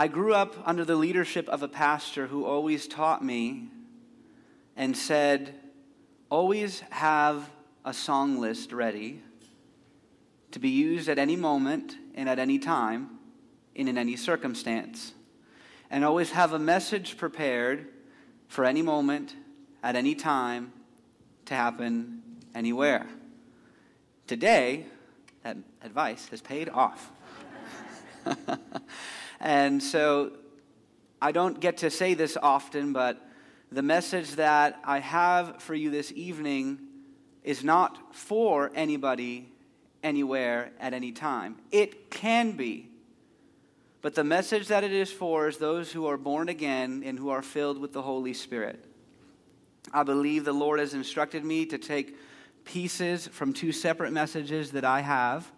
I grew up under the leadership of a pastor who always taught me and said, always have a song list ready to be used at any moment and at any time and in any circumstance. And always have a message prepared for any moment, at any time, to happen anywhere. Today, that advice has paid off. and so I don't get to say this often, but the message that I have for you this evening is not for anybody, anywhere, at any time. It can be. But the message that it is for is those who are born again and who are filled with the Holy Spirit. I believe the Lord has instructed me to take pieces from two separate messages that I have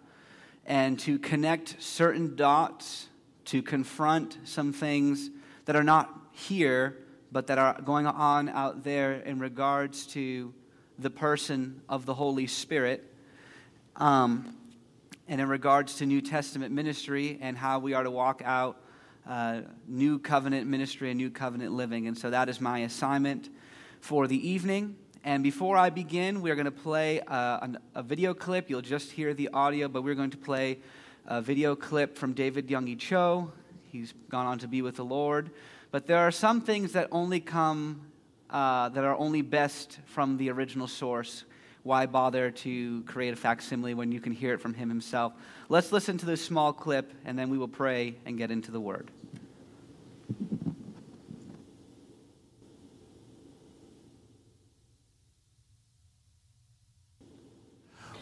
and to connect certain dots to confront some things that are not here but that are going on out there in regards to the person of the Holy Spirit. Um, and in regards to New Testament ministry and how we are to walk out uh, new covenant ministry and new covenant living. And so that is my assignment for the evening. And before I begin, we are going to play uh, a video clip. You'll just hear the audio, but we're going to play a video clip from David Yonggi Cho. He's gone on to be with the Lord. But there are some things that only come, uh, that are only best from the original source. Why bother to create a facsimile when you can hear it from him himself? Let's listen to this small clip, and then we will pray and get into the word.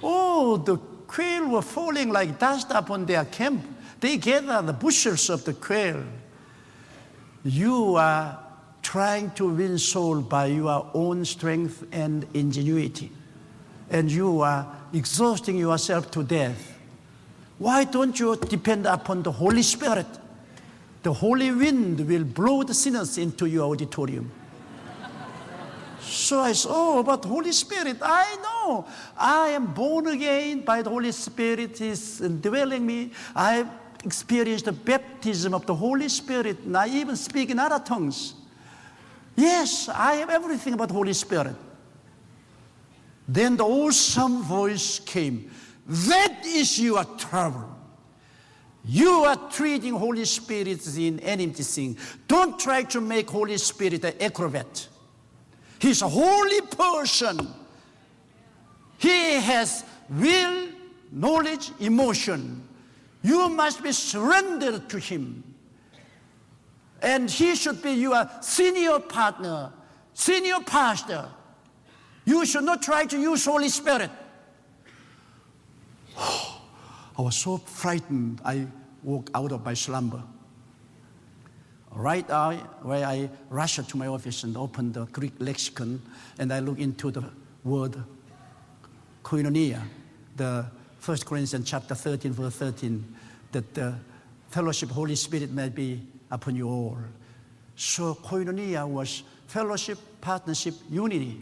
Oh, the quail were falling like dust upon their camp. They gathered the bushels of the quail you are trying to win soul by your own strength and ingenuity, and you are exhausting yourself to death. Why don't you depend upon the Holy Spirit? The Holy wind will blow the sinners into your auditorium. So I said, Oh, but Holy Spirit, I know. I am born again by the Holy Spirit is dwelling me. I experienced the baptism of the Holy Spirit, and I even speak in other tongues. Yes, I have everything about the Holy Spirit. Then the awesome voice came. That is your trouble. You are treating Holy Spirit in enmity thing. Don't try to make Holy Spirit an acrobat. He's a holy person. He has will, knowledge, emotion. You must be surrendered to Him. And He should be your senior partner, senior pastor. You should not try to use Holy Spirit. I was so frightened, I woke out of my slumber. Right where I rushed to my office and opened the Greek lexicon and I looked into the word koinonia, the 1 Corinthians chapter 13, verse 13, that the fellowship Holy Spirit may be upon you all. So koinonia was fellowship, partnership, unity.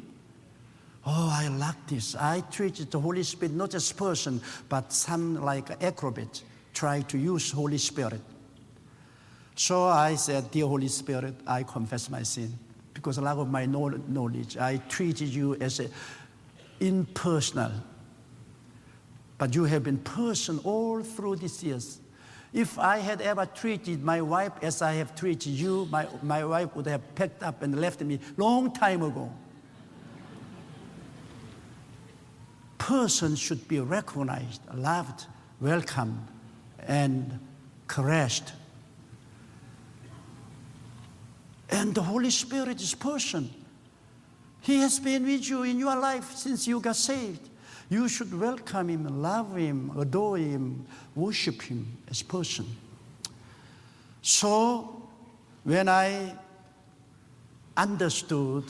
Oh, I like this. I treated the Holy Spirit not as person, but some like acrobat, try to use Holy Spirit. So I said, Dear Holy Spirit, I confess my sin. Because a lack of my knowledge, I treated you as a impersonal but you have been person all through these years. If I had ever treated my wife as I have treated you, my, my wife would have packed up and left me long time ago. Person should be recognized, loved, welcomed, and caressed. And the Holy Spirit is person. He has been with you in your life since you got saved. You should welcome him, love him, adore him, worship him as person. So when I understood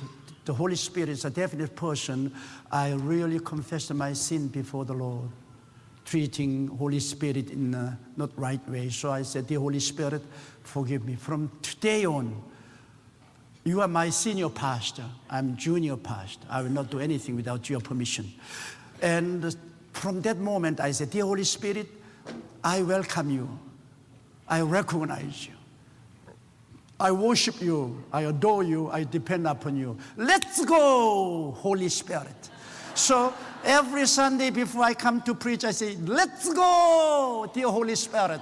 the Holy Spirit is a definite person, I really confessed my sin before the Lord, treating Holy Spirit in a not right way. So I said, Dear Holy Spirit, forgive me. From today on, you are my senior pastor. I'm junior pastor. I will not do anything without your permission. And from that moment, I said, Dear Holy Spirit, I welcome you. I recognize you. I worship you. I adore you. I depend upon you. Let's go, Holy Spirit. So every Sunday before I come to preach, I say, Let's go, dear Holy Spirit.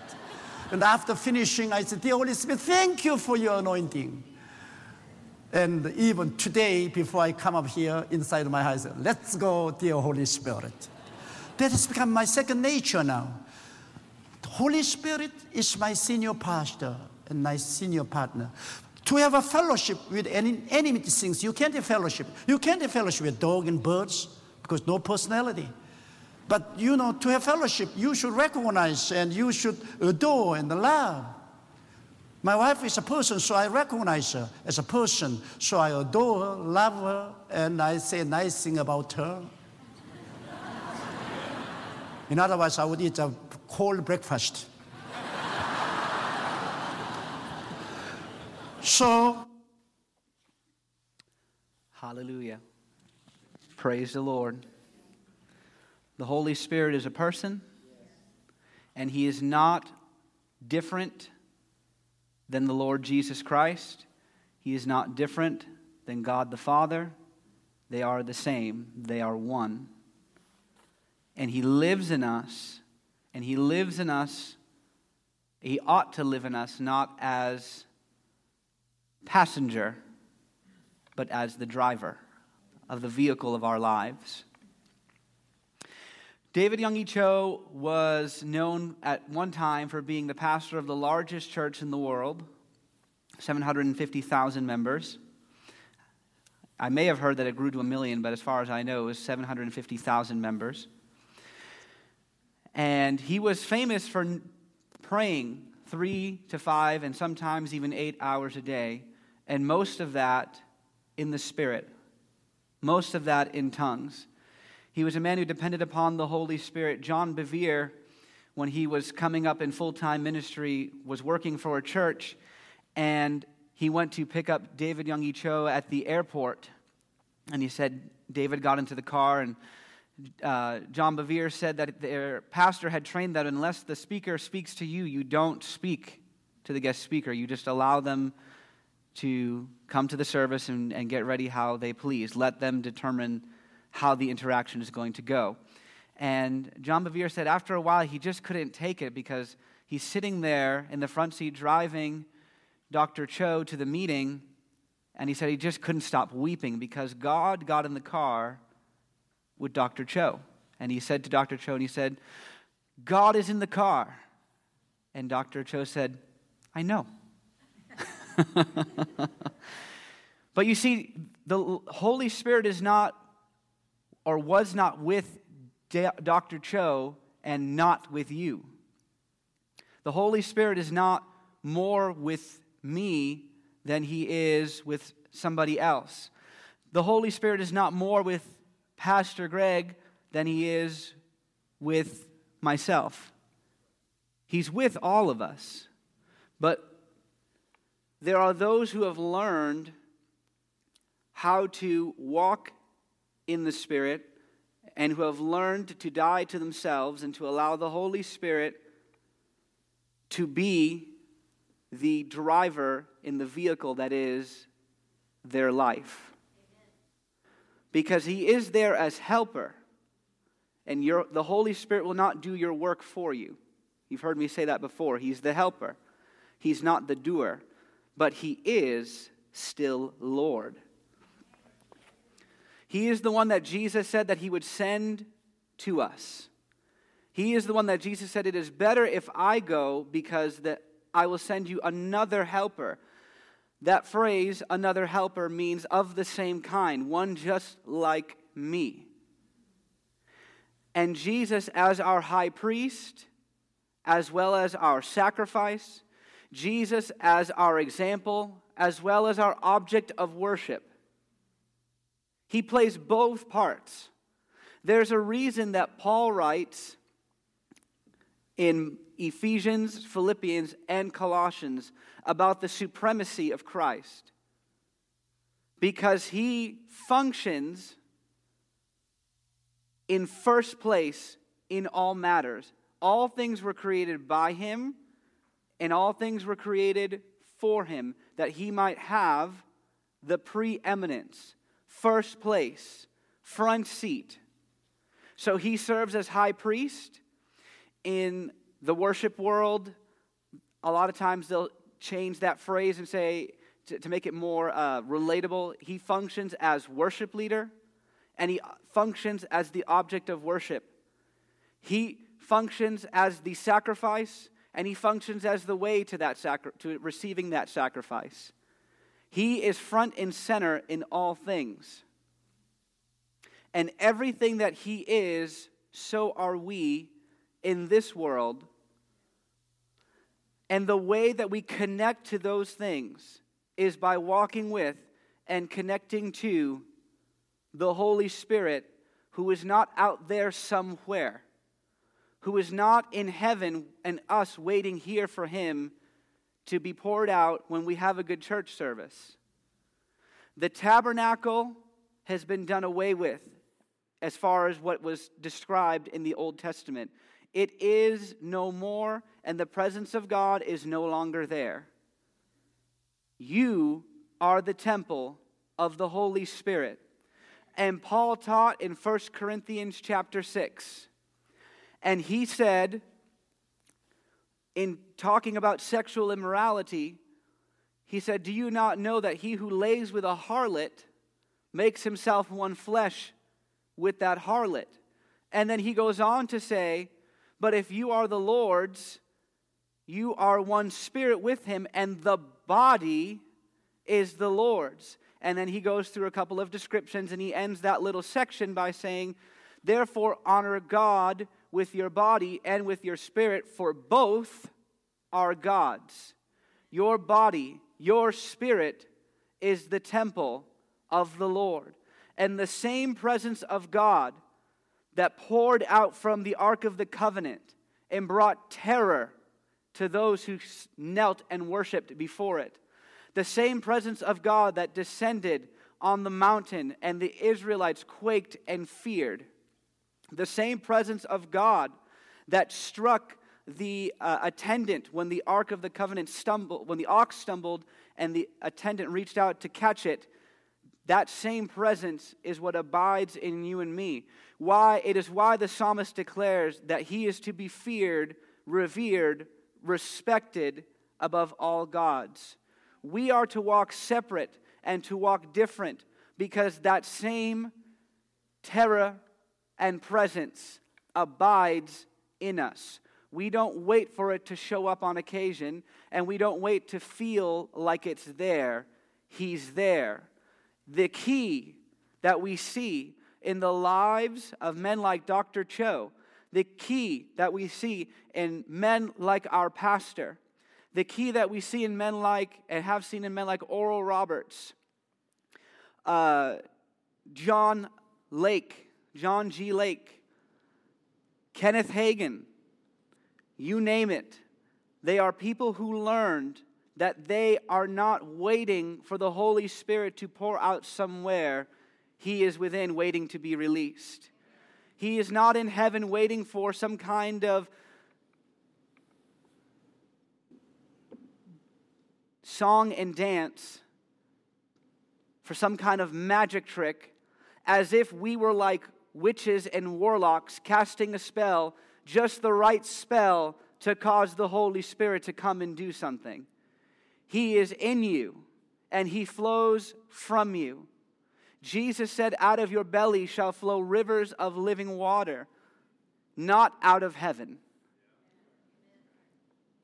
And after finishing, I say, Dear Holy Spirit, thank you for your anointing. And even today, before I come up here inside my house, let's go, dear Holy Spirit. That has become my second nature now. The Holy Spirit is my senior pastor and my senior partner. To have a fellowship with any enemy things, you can't have fellowship. You can't have fellowship with dog and birds because no personality. But you know, to have fellowship, you should recognize and you should adore and love. My wife is a person, so I recognize her as a person. So I adore her, love her, and I say nice thing about her. In other words, I would eat a cold breakfast. so, hallelujah. Praise the Lord. The Holy Spirit is a person, and He is not different than the Lord Jesus Christ. He is not different than God the Father. They are the same, they are one. And He lives in us, and He lives in us. He ought to live in us not as passenger, but as the driver of the vehicle of our lives. David Yonggi Cho was known at one time for being the pastor of the largest church in the world, 750,000 members. I may have heard that it grew to a million, but as far as I know, it was 750,000 members. And he was famous for praying three to five and sometimes even eight hours a day, and most of that in the Spirit, most of that in tongues. He was a man who depended upon the Holy Spirit. John Bevere, when he was coming up in full time ministry, was working for a church, and he went to pick up David Yonggi Cho at the airport. And he said, David got into the car, and uh, John Bevere said that their pastor had trained that unless the speaker speaks to you, you don't speak to the guest speaker. You just allow them to come to the service and, and get ready how they please. Let them determine how the interaction is going to go. And John Bevere said after a while, he just couldn't take it because he's sitting there in the front seat driving Dr. Cho to the meeting, and he said he just couldn't stop weeping because God got in the car with Dr. Cho. And he said to Dr. Cho, and he said, God is in the car. And Dr. Cho said, I know. but you see, the Holy Spirit is not or was not with Dr. Cho and not with you. The Holy Spirit is not more with me than he is with somebody else. The Holy Spirit is not more with Pastor Greg than he is with myself. He's with all of us. But there are those who have learned how to walk in the Spirit and who have learned to die to themselves and to allow the Holy Spirit to be the driver in the vehicle that is their life. Because He is there as helper, and your, the Holy Spirit will not do your work for you. You've heard me say that before. He's the helper, He's not the doer, but He is still Lord. He is the one that Jesus said that he would send to us. He is the one that Jesus said, It is better if I go because that I will send you another helper. That phrase, another helper, means of the same kind, one just like me. And Jesus, as our high priest, as well as our sacrifice, Jesus as our example, as well as our object of worship, he plays both parts. There's a reason that Paul writes in Ephesians, Philippians, and Colossians about the supremacy of Christ. Because he functions in first place in all matters. All things were created by him, and all things were created for him that he might have the preeminence, first place, front seat. So he serves as high priest. In the worship world, a lot of times they'll change that phrase and say, to, to make it more uh, relatable, he functions as worship leader and he functions as the object of worship. He functions as the sacrifice and he functions as the way to that sacri- to receiving that sacrifice. He is front and center in all things. And everything that he is, so are we in this world. And the way that we connect to those things is by walking with and connecting to the Holy Spirit, who is not out there somewhere, who is not in heaven and us waiting here for him to be poured out when we have a good church service. The tabernacle has been done away with as far as what was described in the Old Testament. It is no more, and the presence of God is no longer there. You are the temple of the Holy Spirit. And Paul taught in 1 Corinthians chapter 6. And he said, in talking about sexual immorality, he said, Do you not know that he who lays with a harlot makes himself one flesh with that harlot? And then he goes on to say, But if you are the Lord's, you are one spirit with him, and the body is the Lord's. And then he goes through a couple of descriptions and he ends that little section by saying, Therefore, honor God with your body and with your spirit, for both are God's. Your body, your spirit, is the temple of the Lord. And the same presence of God that poured out from the Ark of the Covenant and brought terror to those who knelt and worshiped before it. The same presence of God that descended on the mountain and the Israelites quaked and feared. The same presence of God that struck the uh, attendant when the ark of the covenant stumbled when the ox stumbled and the attendant reached out to catch it that same presence is what abides in you and me why it is why the psalmist declares that he is to be feared revered respected above all gods. We are to walk separate and to walk different because that same terror and presence abides in us. We don't wait for it to show up on occasion, and we don't wait to feel like it's there. He's there. The key that we see in the lives of men like Dr. Cho the key that we see in men like our pastor, the key that we see in men like, and have seen in men like Oral Roberts, uh, John Lake, John G. Lake, Kenneth Hagin, you name it. They are people who learned that they are not waiting for the Holy Spirit to pour out somewhere. He is within, waiting to be released. He is not in heaven waiting for some kind of song and dance, for some kind of magic trick, as if we were like witches and warlocks casting a spell, just the right spell to cause the Holy Spirit to come and do something. He is in you and He flows from you. Jesus said, Out of your belly shall flow rivers of living water, not out of heaven.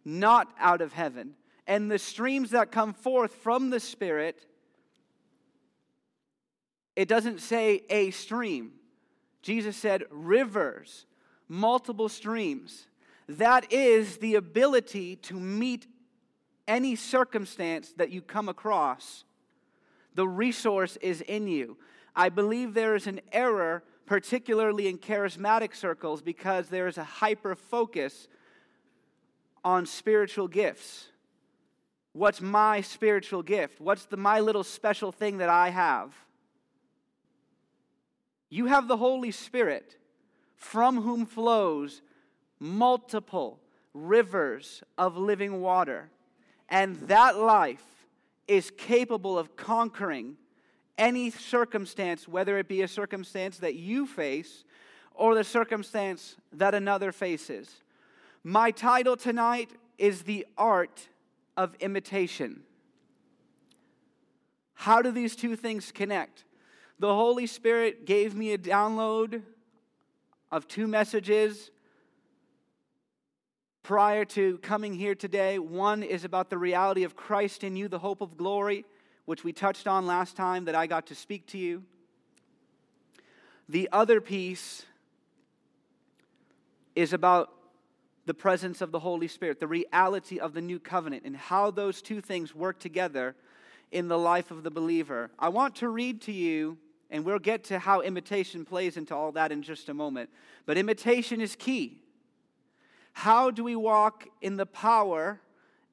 Not out of heaven. And the streams that come forth from the Spirit, it doesn't say a stream. Jesus said rivers, multiple streams. That is the ability to meet any circumstance that you come across the resource is in you. I believe there is an error, particularly in charismatic circles, because there is a hyper focus on spiritual gifts. What's my spiritual gift? What's the my little special thing that I have? You have the Holy Spirit from whom flows multiple rivers of living water. And that life is capable of conquering any circumstance, whether it be a circumstance that you face or the circumstance that another faces. My title tonight is The Art of Imitation. How do these two things connect? The Holy Spirit gave me a download of two messages prior to coming here today. One is about the reality of Christ in you, the hope of glory, which we touched on last time that I got to speak to you. The other piece is about the presence of the Holy Spirit, the reality of the new covenant, and how those two things work together in the life of the believer. I want to read to you, and we'll get to how imitation plays into all that in just a moment. But imitation is key. How do we walk in the power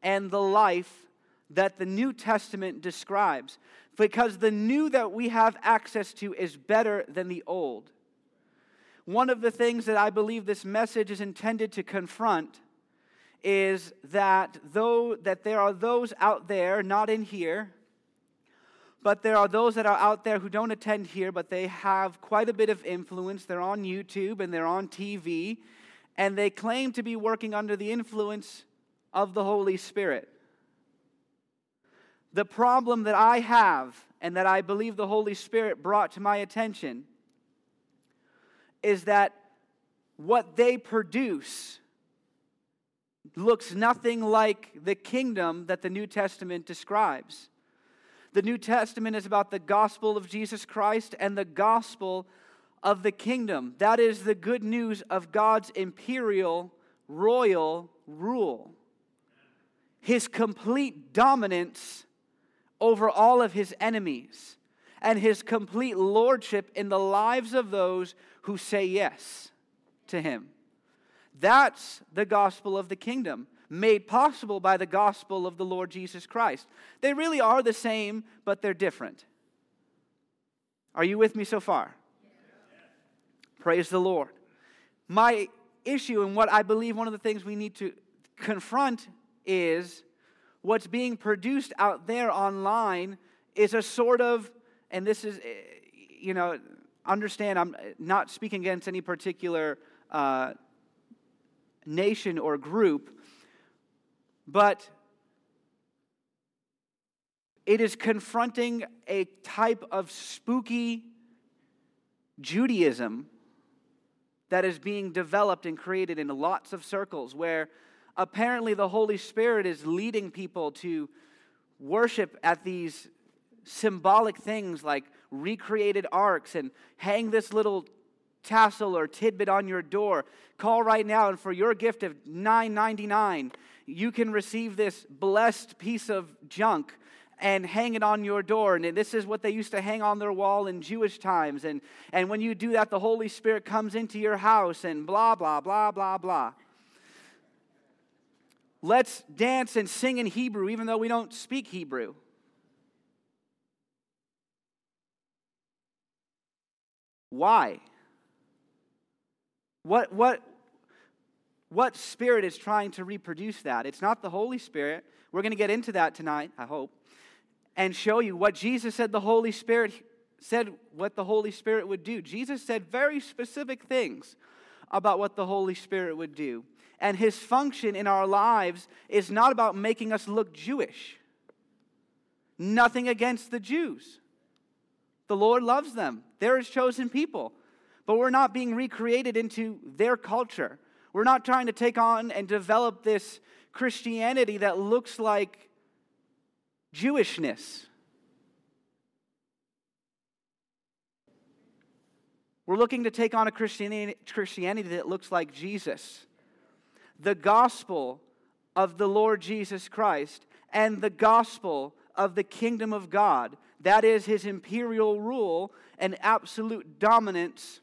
and the life that the New Testament describes? Because the new that we have access to is better than the old. One of the things that I believe this message is intended to confront is that though that there are those out there not in here but there are those that are out there who don't attend here but they have quite a bit of influence they're on YouTube and they're on TV and they claim to be working under the influence of the Holy Spirit. The problem that I have and that I believe the Holy Spirit brought to my attention is that what they produce looks nothing like the kingdom that the New Testament describes. The New Testament is about the gospel of Jesus Christ and the gospel of the kingdom. That is the good news of God's imperial, royal rule. His complete dominance over all of his enemies, and his complete lordship in the lives of those who say yes to him. That's the gospel of the kingdom, made possible by the gospel of the Lord Jesus Christ. They really are the same, but they're different. Are you with me so far? Praise the Lord. My issue, and what I believe one of the things we need to confront is what's being produced out there online is a sort of, and this is, eh, you know, understand, I'm not speaking against any particular uh, nation or group, but it is confronting a type of spooky Judaism that is being developed and created in lots of circles where apparently the Holy Spirit is leading people to worship at these symbolic things like recreated arks and hang this little tassel or tidbit on your door. Call right now, and for your gift of $9.99, you can receive this blessed piece of junk and hang it on your door. And this is what they used to hang on their wall in Jewish times. And, and when you do that, the Holy Spirit comes into your house and blah, blah, blah, blah, blah. Let's dance and sing in Hebrew, even though we don't speak Hebrew. Why? What, what, what spirit is trying to reproduce that? It's not the Holy Spirit. We're going to get into that tonight, I hope and show you what Jesus said the Holy Spirit said what the Holy Spirit would do. Jesus said very specific things about what the Holy Spirit would do. And his function in our lives is not about making us look Jewish. Nothing against the Jews. The Lord loves them. They're his chosen people. But we're not being recreated into their culture. We're not trying to take on and develop this Christianity that looks like Jewishness. We're looking to take on a Christianity, that looks like Jesus. The gospel of the Lord Jesus Christ and the gospel of the kingdom of God. That is his imperial rule and absolute dominance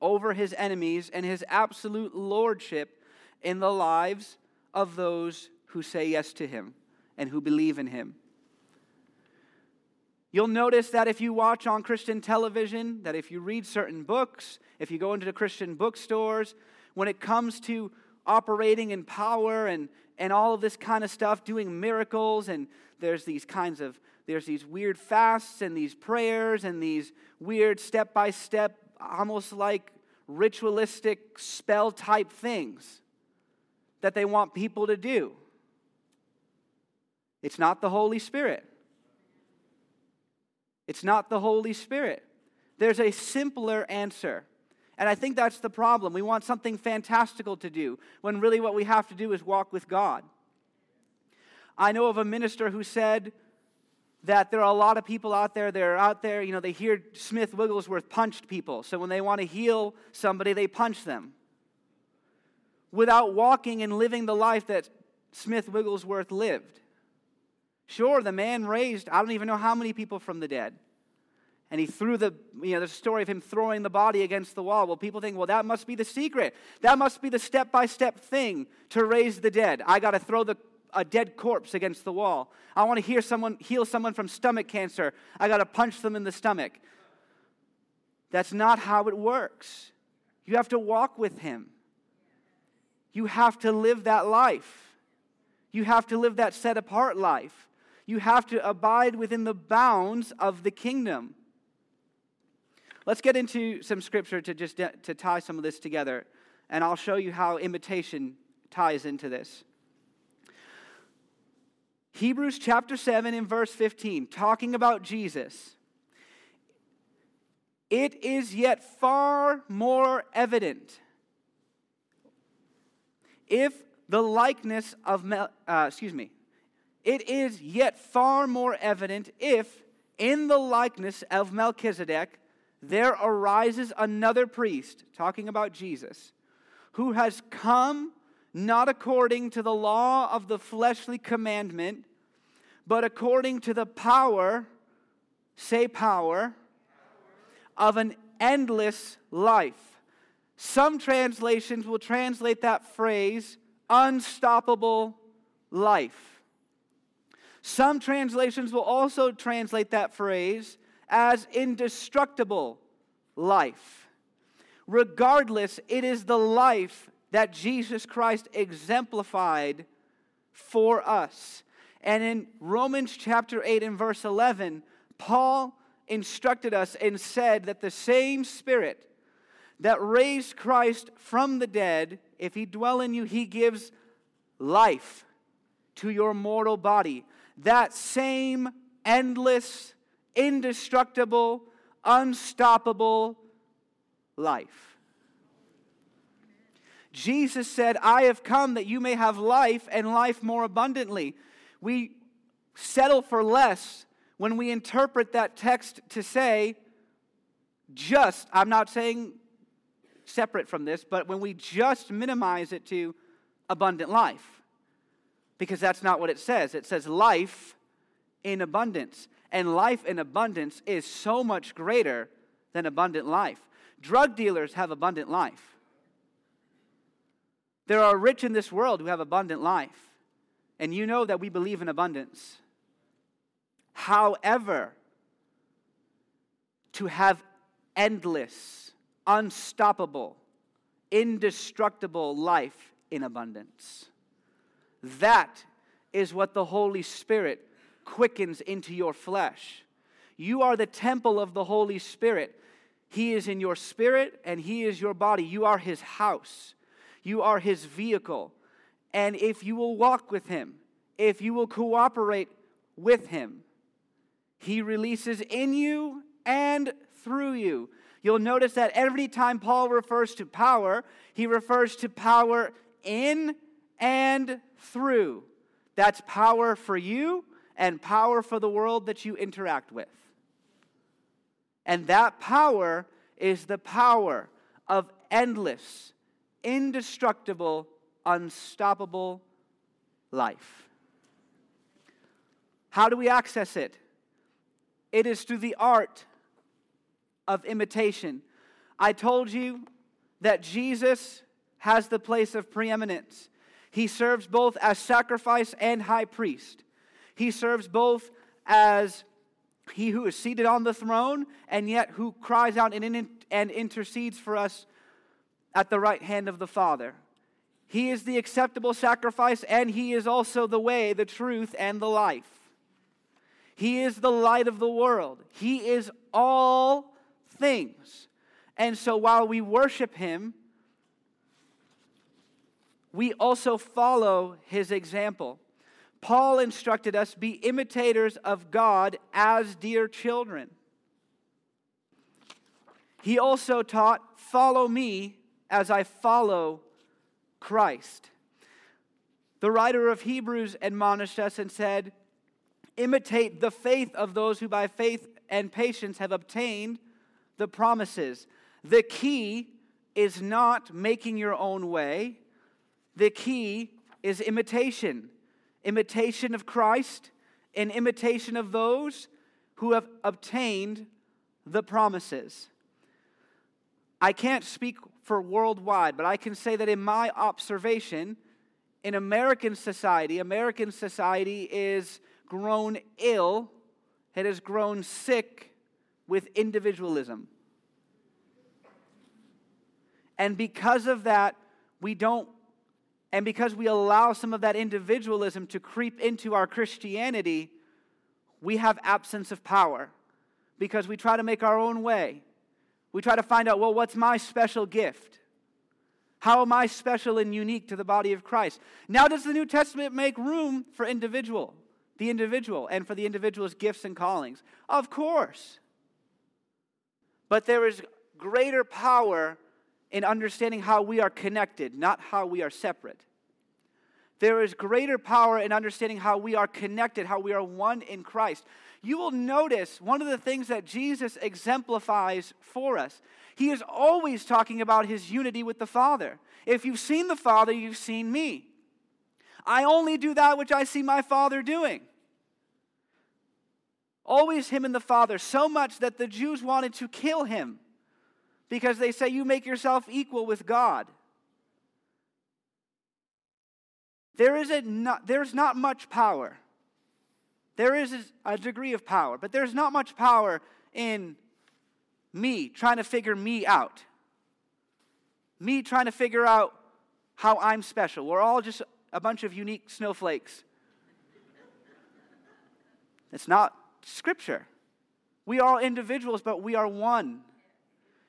over his enemies and his absolute lordship in the lives of those who say yes to him and who believe in him. You'll notice that if you watch on Christian television, that if you read certain books, if you go into the Christian bookstores, when it comes to operating in power and, and all of this kind of stuff, doing miracles, and there's these kinds of there's these weird fasts and these prayers and these weird step by step, almost like ritualistic spell type things that they want people to do. It's not the Holy Spirit. It's not the Holy Spirit. There's a simpler answer. And I think that's the problem. We want something fantastical to do when really what we have to do is walk with God. I know of a minister who said that there are a lot of people out there, they're out there, you know, they hear Smith Wigglesworth punched people. So when they want to heal somebody, they punch them. Without walking and living the life that Smith Wigglesworth lived. Sure, the man raised, I don't even know how many people from the dead. And he threw the, you know, a story of him throwing the body against the wall. Well, people think, well, that must be the secret. That must be the step by step thing to raise the dead. I got to throw the, a dead corpse against the wall. I want to hear someone, heal someone from stomach cancer. I got to punch them in the stomach. That's not how it works. You have to walk with him. You have to live that life. You have to live that set apart life. You have to abide within the bounds of the kingdom. Let's get into some scripture to just to tie some of this together, and I'll show you how imitation ties into this. Hebrews chapter 7 in verse 15, talking about Jesus. It is yet far more evident if the likeness of, uh, excuse me, it is yet far more evident if in the likeness of Melchizedek there arises another priest, talking about Jesus, who has come not according to the law of the fleshly commandment, but according to the power, say power, of an endless life. Some translations will translate that phrase unstoppable life. Some translations will also translate that phrase as indestructible life. Regardless, it is the life that Jesus Christ exemplified for us. And in Romans chapter 8 and verse 11, Paul instructed us and said that the same Spirit that raised Christ from the dead, if he dwell in you, he gives life to your mortal body. That same endless indestructible, unstoppable life. Jesus said, I have come that you may have life and life more abundantly. We settle for less when we interpret that text to say, just, I'm not saying separate from this, but when we just minimize it to abundant life, because that's not what it says. It says life in abundance and life in abundance is so much greater than abundant life. Drug dealers have abundant life. There are rich in this world who have abundant life. And you know that we believe in abundance. However, to have endless, unstoppable, indestructible life in abundance, that is what the Holy Spirit quickens into your flesh. You are the temple of the Holy Spirit. He is in your spirit and He is your body. You are His house, you are His vehicle. And if you will walk with Him, if you will cooperate with Him, He releases in you and through you. You'll notice that every time Paul refers to power, he refers to power in and through. That's power for you and power for the world that you interact with. And that power is the power of endless, indestructible, unstoppable life. How do we access it? It is through the art of imitation. I told you that Jesus has the place of preeminence. He serves both as sacrifice and high priest. He serves both as he who is seated on the throne and yet who cries out and, intercedes for us at the right hand of the Father. He is the acceptable sacrifice, and He is also the way, the truth, and the life. He is the light of the world. He is all things. And so while we worship Him, we also follow His example. Paul instructed us be imitators of God as dear children. He also taught, Follow me as I follow Christ. The writer of Hebrews admonished us and said, Imitate the faith of those who by faith and patience have obtained the promises. The key is not making your own way, the key is imitation imitation of Christ and imitation of those who have obtained the promises. I can't speak for worldwide, but I can say that in my observation, in American society, American society is grown ill, it has grown sick with individualism. And because of that, we don't, and because we allow some of that individualism to creep into our Christianity, we have absence of power because we try to make our own way. We try to find out, well, what's my special gift? How am I special and unique to the body of Christ? Now, does the New Testament make room for individual, the individual, and for the individual's gifts and callings? Of course. But there is greater power in understanding how we are connected, not how we are separate. There is greater power in understanding how we are connected, how we are one in Christ you will notice one of the things that Jesus exemplifies for us. He is always talking about his unity with the Father. If you've seen the Father, you've seen me. I only do that which I see my Father doing. Always him and the Father, so much that the Jews wanted to kill him because they say, You make yourself equal with God. There is a not, there's not much power there is a degree of power, but there's not much power in me trying to figure me out. Me trying to figure out how I'm special. We're all just a bunch of unique snowflakes. It's not scripture. We are individuals, but we are one.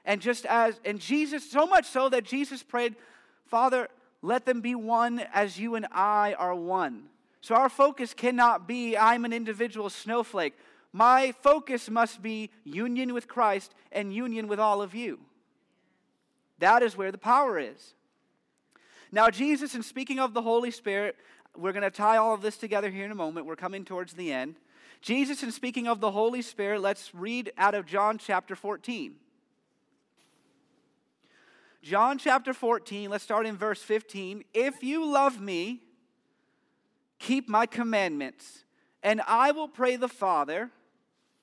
And just as, and Jesus, so much so that Jesus prayed, Father, let them be one as you and I are one. So our focus cannot be, I'm an individual snowflake. My focus must be union with Christ and union with all of you. That is where the power is. Now, Jesus, in speaking of the Holy Spirit, we're going to tie all of this together here in a moment. We're coming towards the end. Jesus, in speaking of the Holy Spirit, let's read out of John chapter 14. John chapter 14, let's start in verse 15. If you love me, Keep my commandments, and I will pray the Father,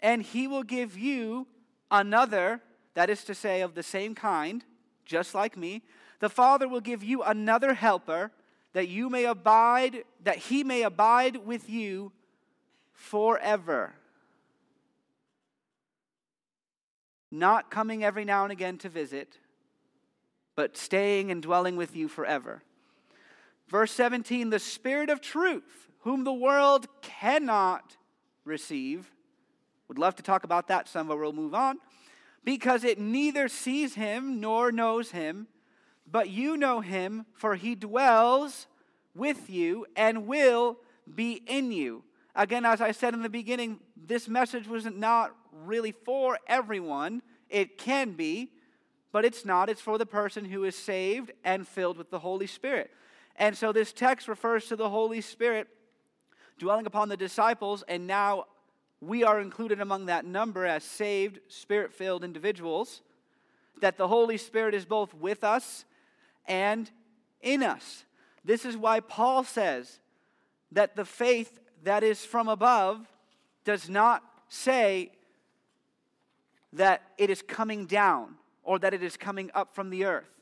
and he will give you another, that is to say, of the same kind, just like me. The Father will give you another helper that you may abide, that he may abide with you forever. Not coming every now and again to visit, but staying and dwelling with you forever. Verse 17 the Spirit of truth, whom the world cannot receive. Would love to talk about that some, but we'll move on. Because it neither sees him nor knows him, but you know him, for he dwells with you and will be in you. Again, as I said in the beginning, this message was not really for everyone. It can be, but it's not. It's for the person who is saved and filled with the Holy Spirit. And so this text refers to the Holy Spirit dwelling upon the disciples, and now we are included among that number as saved, spirit filled individuals. That the Holy Spirit is both with us and in us. This is why Paul says that the faith that is from above does not say that it is coming down or that it is coming up from the earth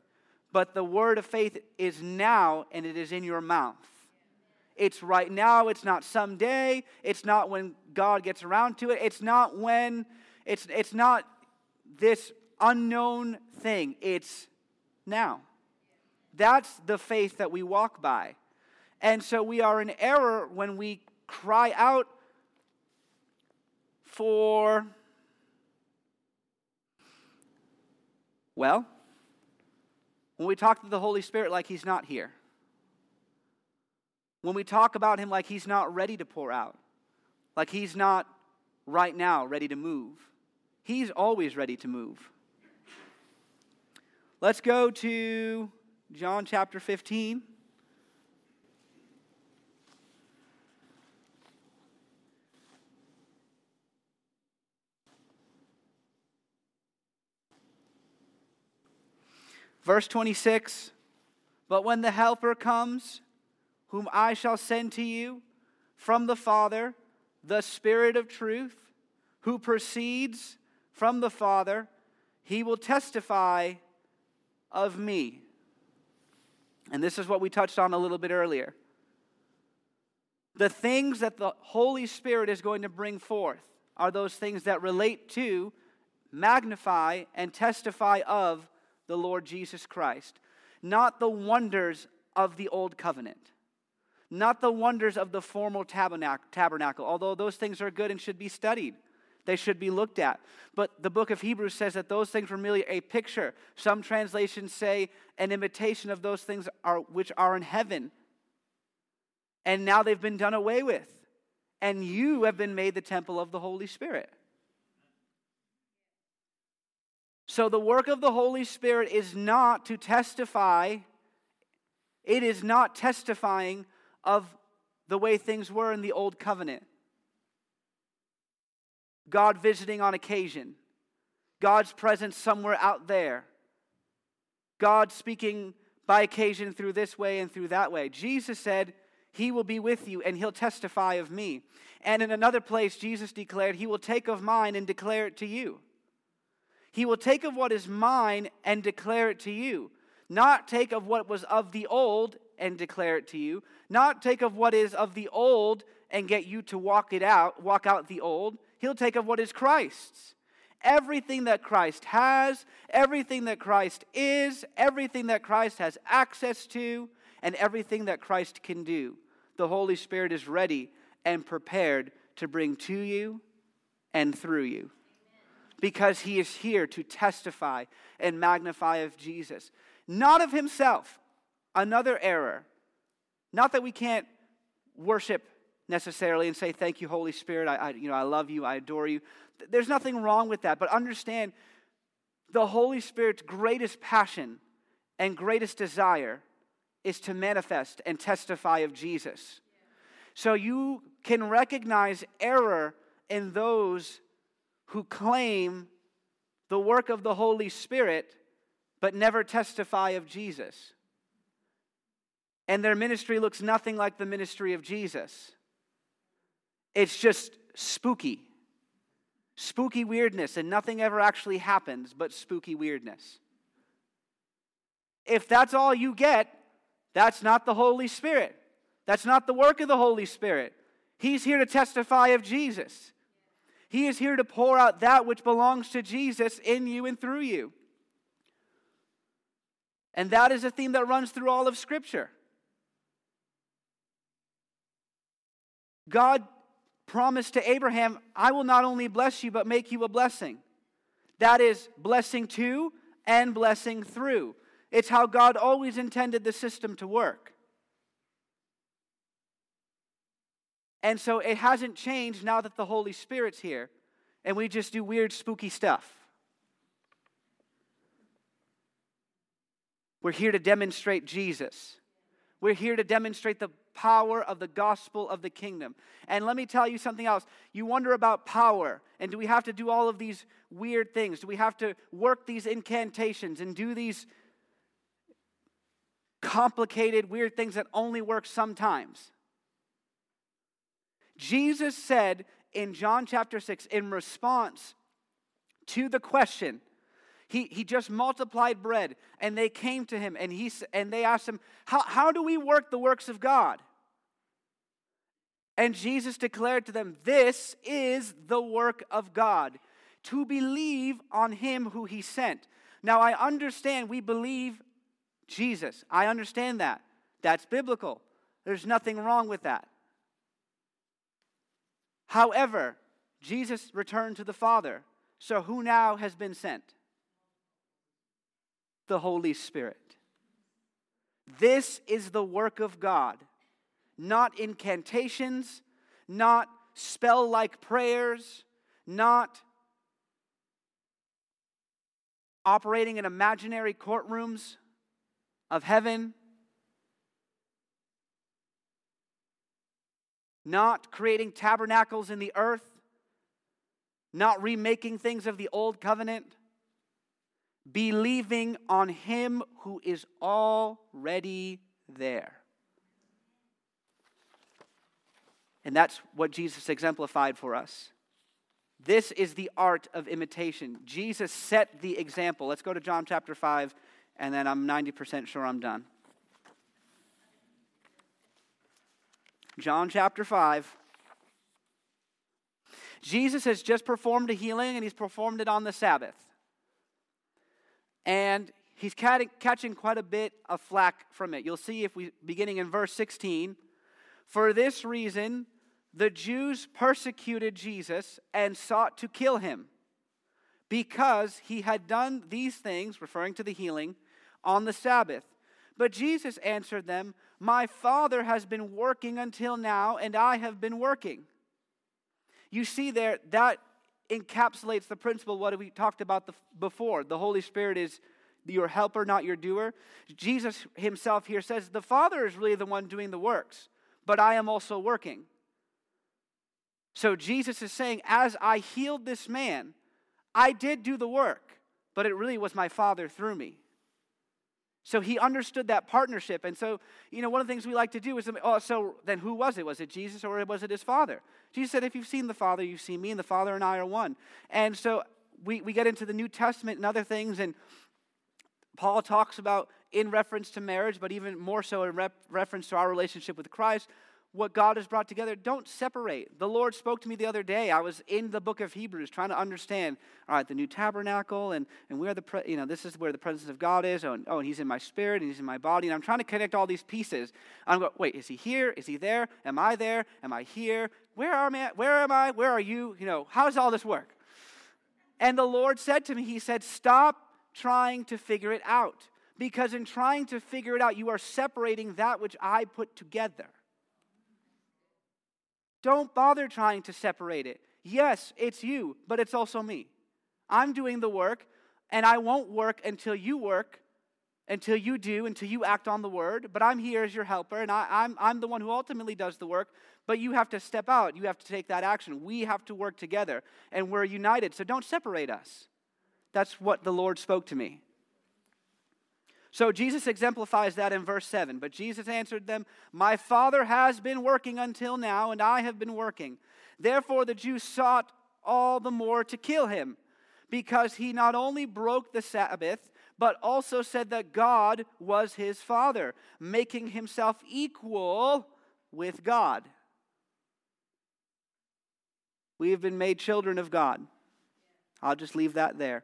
but the word of faith is now and it is in your mouth. It's right now, it's not someday, it's not when God gets around to it, it's not when, it's, it's not this unknown thing, it's now. That's the faith that we walk by. And so we are in error when we cry out for, well, when we talk to the Holy Spirit like He's not here, when we talk about Him like He's not ready to pour out, like He's not right now ready to move, He's always ready to move. Let's go to John chapter 15. Verse 26 But when the Helper comes, whom I shall send to you from the Father, the Spirit of truth, who proceeds from the Father, he will testify of me. And this is what we touched on a little bit earlier. The things that the Holy Spirit is going to bring forth are those things that relate to, magnify, and testify of the Lord Jesus Christ, not the wonders of the old covenant, not the wonders of the formal tabernacle, although those things are good and should be studied. They should be looked at. But the book of Hebrews says that those things were merely a picture. Some translations say an imitation of those things are, which are in heaven. And now they've been done away with. And you have been made the temple of the Holy Spirit. So, the work of the Holy Spirit is not to testify, it is not testifying of the way things were in the Old Covenant. God visiting on occasion, God's presence somewhere out there, God speaking by occasion through this way and through that way. Jesus said, He will be with you and He'll testify of me. And in another place, Jesus declared, He will take of mine and declare it to you. He will take of what is mine and declare it to you. Not take of what was of the old and declare it to you. Not take of what is of the old and get you to walk it out, walk out the old. He'll take of what is Christ's. Everything that Christ has, everything that Christ is, everything that Christ has access to, and everything that Christ can do. The Holy Spirit is ready and prepared to bring to you and through you because he is here to testify and magnify of Jesus, not of himself. Another error. Not that we can't worship necessarily and say, Thank you, Holy Spirit. I, I, you know, I love you. I adore you. There's nothing wrong with that. But understand the Holy Spirit's greatest passion and greatest desire is to manifest and testify of Jesus. So you can recognize error in those who claim the work of the Holy Spirit but never testify of Jesus. And their ministry looks nothing like the ministry of Jesus. It's just spooky. Spooky weirdness, and nothing ever actually happens but spooky weirdness. If that's all you get, that's not the Holy Spirit. That's not the work of the Holy Spirit. He's here to testify of Jesus. He is here to pour out that which belongs to Jesus in you and through you. And that is a theme that runs through all of Scripture. God promised to Abraham, I will not only bless you, but make you a blessing. That is blessing to and blessing through. It's how God always intended the system to work. And so it hasn't changed now that the Holy Spirit's here and we just do weird, spooky stuff. We're here to demonstrate Jesus. We're here to demonstrate the power of the gospel of the kingdom. And let me tell you something else. You wonder about power, and do we have to do all of these weird things? Do we have to work these incantations and do these complicated, weird things that only work sometimes? Jesus said in John chapter 6, in response to the question, he, he just multiplied bread and they came to him and, he, and they asked him, how, how do we work the works of God? And Jesus declared to them, This is the work of God, to believe on him who he sent. Now, I understand we believe Jesus. I understand that. That's biblical. There's nothing wrong with that. However, Jesus returned to the Father. So who now has been sent? The Holy Spirit. This is the work of God, not incantations, not spell like prayers, not operating in imaginary courtrooms of heaven, not creating tabernacles in the earth, not remaking things of the old covenant, believing on Him who is already there. And that's what Jesus exemplified for us. This is the art of imitation. Jesus set the example. Let's go to John chapter 5, and then I'm 90% sure I'm done. John chapter 5. Jesus has just performed a healing, and he's performed it on the Sabbath. And he's catching quite a bit of flack from it. You'll see if we, beginning in verse 16, for this reason, the Jews persecuted Jesus and sought to kill him because he had done these things, referring to the healing, on the Sabbath. But Jesus answered them, My Father has been working until now, and I have been working. You see there, that encapsulates the principle what we talked about the, before. The Holy Spirit is your helper, not your doer. Jesus himself here says, The Father is really the one doing the works, but I am also working. So Jesus is saying, As I healed this man, I did do the work, but it really was my Father through me. So he understood that partnership. And so, you know, one of the things we like to do is, oh, so then who was it? Was it Jesus or was it his Father? Jesus said, if you've seen the Father, you've seen me, and the Father and I are one. And so we, we get into the New Testament and other things, and Paul talks about in reference to marriage, but even more so in rep- reference to our relationship with Christ, what God has brought together, don't separate. The Lord spoke to me the other day. I was in the book of Hebrews trying to understand, all right, the new tabernacle and, and where the, you know, this is where the presence of God is. Oh and, oh, and he's in my spirit and he's in my body. And I'm trying to connect all these pieces. I'm going, wait, is he here? Is he there? Am I there? Am I here? Where am I? Where am I? Where are you? You know, how does all this work? And the Lord said to me, He said, stop trying to figure it out. Because in trying to figure it out, you are separating that which I put together. Don't bother trying to separate it. Yes, it's you, but it's also me. I'm doing the work, and I won't work until you work, until you do, until you act on the word. But I'm here as your helper, and I, am I'm, I'm the one who ultimately does the work. But you have to step out, you have to take that action. We have to work together, and we're united. So don't separate us. That's what the Lord spoke to me. So Jesus exemplifies that in verse 7. But Jesus answered them, My Father has been working until now, and I have been working. Therefore the Jews sought all the more to kill him, because he not only broke the Sabbath, but also said that God was his Father, making himself equal with God. We have been made children of God. I'll just leave that there.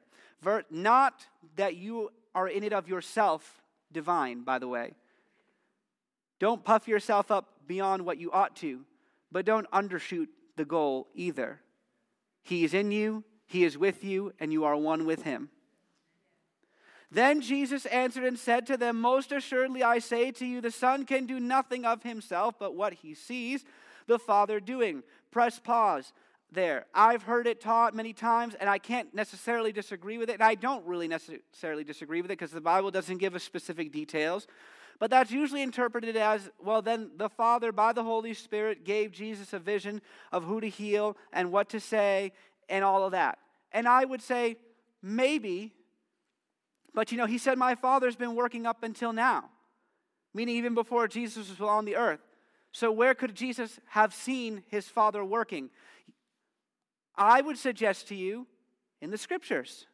Not that you are in it of yourself divine, by the way. Don't puff yourself up beyond what you ought to, but don't undershoot the goal either. He is in you, He is with you, and you are one with Him. Then Jesus answered and said to them, Most assuredly I say to you, the Son can do nothing of himself but what he sees the Father doing. Press pause there. I've heard it taught many times, and I can't necessarily disagree with it. And I don't really necessarily disagree with it because the Bible doesn't give us specific details. But that's usually interpreted as well, then the Father, by the Holy Spirit, gave Jesus a vision of who to heal and what to say and all of that. And I would say, maybe, but you know, he said, My Father's been working up until now, meaning even before Jesus was on the earth. So, where could Jesus have seen his Father working? I would suggest to you in the scriptures.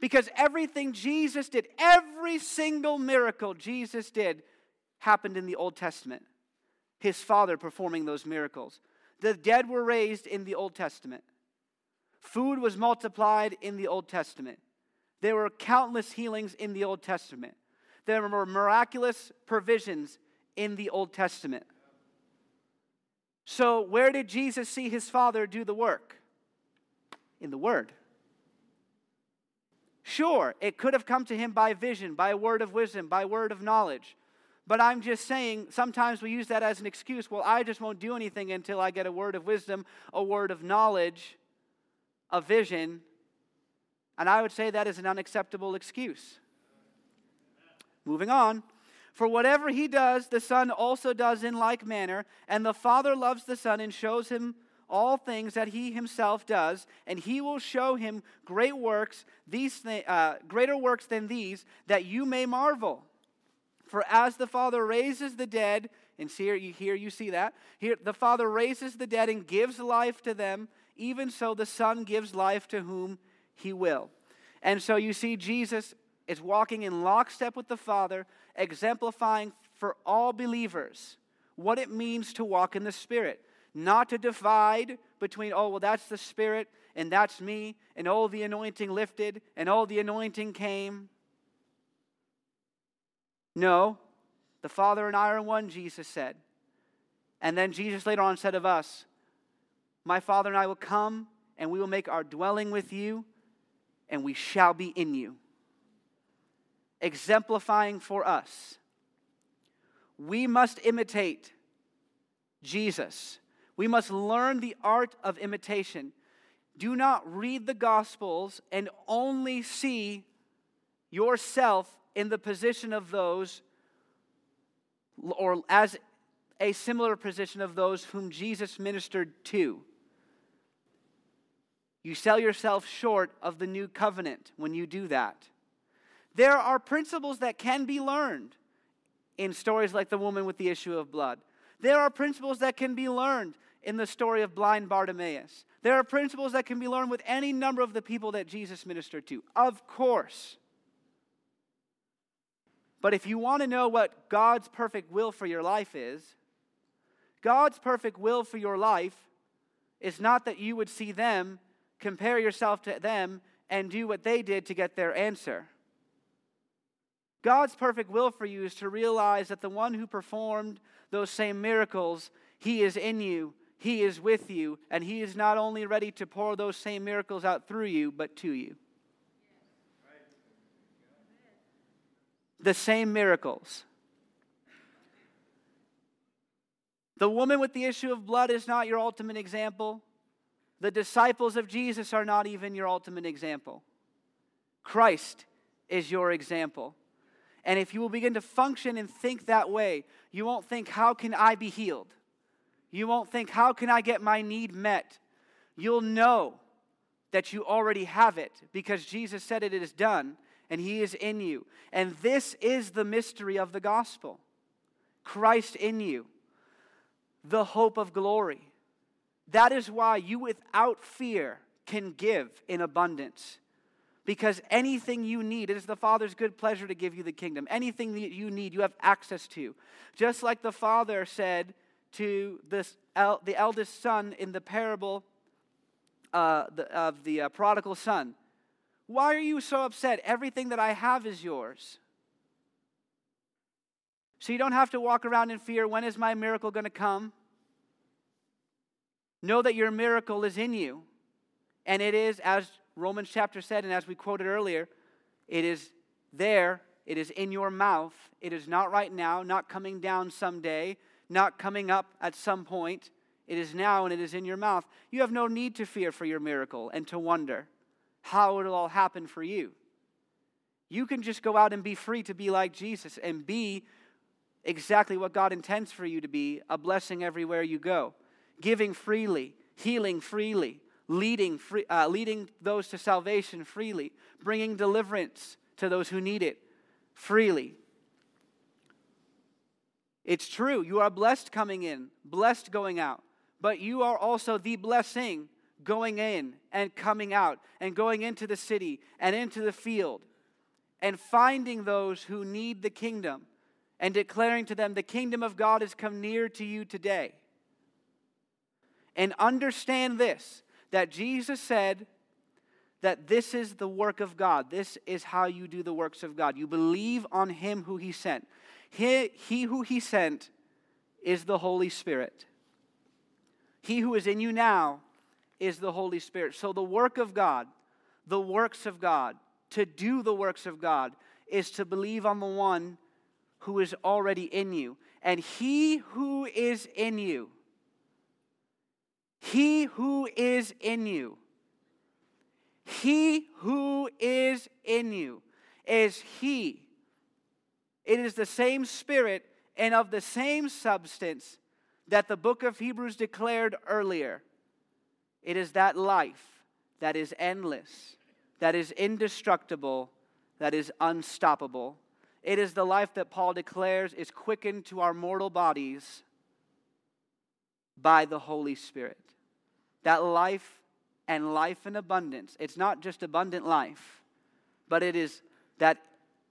Because everything Jesus did, every single miracle Jesus did, happened in the Old Testament. His Father performing those miracles. The dead were raised in the Old Testament. Food was multiplied in the Old Testament. There were countless healings in the Old Testament. There were miraculous provisions in the Old Testament. So, where did Jesus see his Father do the work? In the Word. Sure, it could have come to him by vision, by word of wisdom, by word of knowledge. But I'm just saying, sometimes we use that as an excuse. Well, I just won't do anything until I get a word of wisdom, a word of knowledge, a vision. And I would say that is an unacceptable excuse. Moving on. For whatever he does, the Son also does in like manner, and the Father loves the Son and shows him all things that he himself does, and he will show him great works, these th- uh, greater works than these, that you may marvel. For as the Father raises the dead, and here you, here you see that, here the Father raises the dead and gives life to them, even so the Son gives life to whom he will. And so you see Jesus is walking in lockstep with the Father, exemplifying for all believers what it means to walk in the Spirit. Not to divide between, oh, well, that's the Spirit and that's me, and oh, the anointing lifted and oh, the anointing came. No, the Father and I are one, Jesus said. And then Jesus later on said of us, My Father and I will come, and we will make our dwelling with you, and we shall be in you exemplifying for us. We must imitate Jesus. We must learn the art of imitation. Do not read the Gospels and only see yourself in the position of those, or as a similar position of those whom Jesus ministered to. You sell yourself short of the new covenant when you do that. There are principles that can be learned in stories like the woman with the issue of blood. There are principles that can be learned in the story of blind Bartimaeus. There are principles that can be learned with any number of the people that Jesus ministered to. Of course. But if you want to know what God's perfect will for your life is, God's perfect will for your life is not that you would see them, compare yourself to them, and do what they did to get their answer. God's perfect will for you is to realize that the one who performed those same miracles, he is in you, he is with you, and he is not only ready to pour those same miracles out through you, but to you. The same miracles. The woman with the issue of blood is not your ultimate example. The disciples of Jesus are not even your ultimate example. Christ is your example. And if you will begin to function and think that way, you won't think, How can I be healed? You won't think, How can I get my need met? You'll know that you already have it because Jesus said it is done and He is in you. And this is the mystery of the gospel Christ in you, the hope of glory. That is why you, without fear, can give in abundance because anything you need, it is the Father's good pleasure to give you the kingdom. Anything that you need, you have access to. Just like the Father said to this, the eldest son in the parable uh, the, of the uh, prodigal son Why are you so upset? Everything that I have is yours. So you don't have to walk around in fear when is my miracle going to come? Know that your miracle is in you. And it is, as Romans chapter said, and as we quoted earlier, it is there, it is in your mouth. It is not right now, not coming down someday, not coming up at some point. It is now and it is in your mouth. You have no need to fear for your miracle and to wonder how it'll all happen for you. You can just go out and be free to be like Jesus and be exactly what God intends for you to be a blessing everywhere you go, giving freely, healing freely, leading, free, uh, leading those to salvation freely, bringing deliverance to those who need it freely. It's true, you are blessed coming in, blessed going out, but you are also the blessing going in and coming out, and going into the city and into the field, and finding those who need the kingdom and declaring to them, The kingdom of God has come near to you today. And understand this that Jesus said that this is the work of God. This is how you do the works of God. You believe on Him who He sent. He, he who He sent is the Holy Spirit. He who is in you now is the Holy Spirit. So the work of God, the works of God, to do the works of God, is to believe on the one who is already in you. And He who is in you, He who is in you, He who is in you is He. It is the same Spirit and of the same substance that the book of Hebrews declared earlier. It is that life that is endless, that is indestructible, that is unstoppable. It is the life that Paul declares is quickened to our mortal bodies by the Holy Spirit. That life and life in abundance. It's not just abundant life, but it is that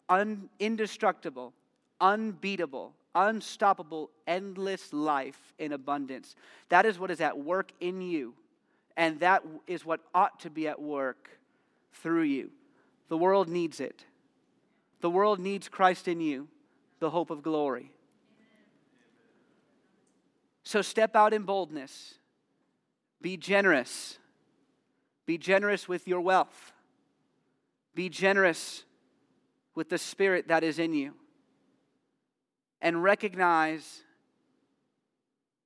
un- indestructible, unbeatable, unstoppable, endless life in abundance. That is what is at work in you, and that is what ought to be at work through you. The world needs it. The world needs Christ in you, the hope of glory. So step out in boldness. Be generous. Be generous with your wealth. Be generous with the spirit that is in you and recognize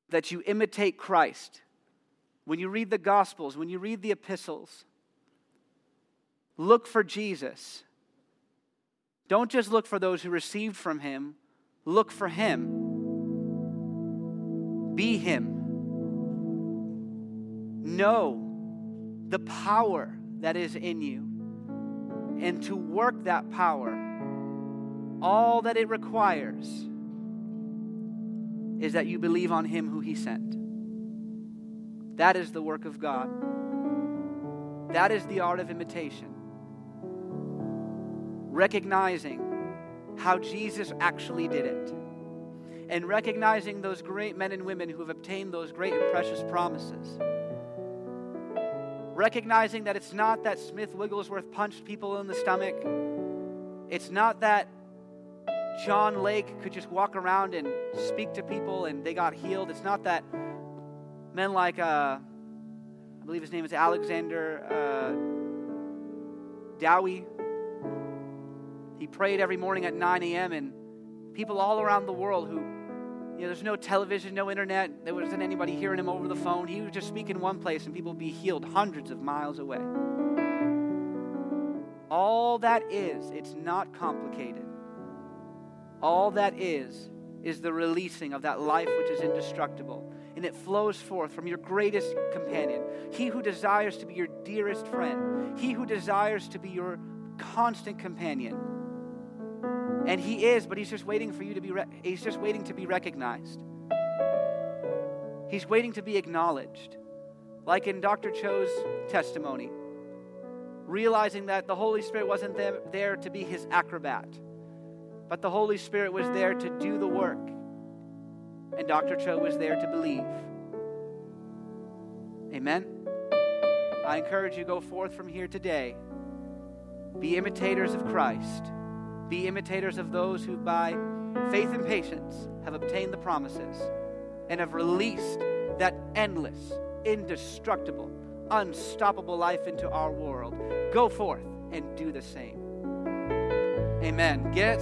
that you imitate Christ. When you read the Gospels, when you read the epistles, look for Jesus. Don't just look for those who received from him, look for him. Be him. Know the power that is in you. And to work that power, all that it requires is that you believe on him who he sent. That is the work of God. That is the art of imitation. Recognizing how Jesus actually did it. And recognizing those great men and women who have obtained those great and precious promises. Recognizing that it's not that Smith Wigglesworth punched people in the stomach. It's not that John Lake could just walk around and speak to people and they got healed. It's not that men like, uh, I believe his name is Alexander uh, Dowie, he prayed every morning at 9 a.m. and people all around the world who, you know, there's no television, no internet, there wasn't anybody hearing him over the phone. He would just speak in one place and people would be healed hundreds of miles away. All that is, it's not complicated. All that is, is the releasing of that life which is indestructible. And it flows forth from your greatest companion, he who desires to be your dearest friend, he who desires to be your constant companion. And he is, but he's just waiting for you to be, re- he's just waiting to be recognized. He's waiting to be acknowledged. Like in Dr. Cho's testimony, realizing that the Holy Spirit wasn't there, to be his acrobat but the Holy Spirit was there to do the work. And Dr. Cho was there to believe. Amen. I encourage you go forth from here today. Be imitators of Christ. Be imitators of those who by faith and patience have obtained the promises and have released that endless, indestructible, unstoppable life into our world. Go forth and do the same. Amen. Get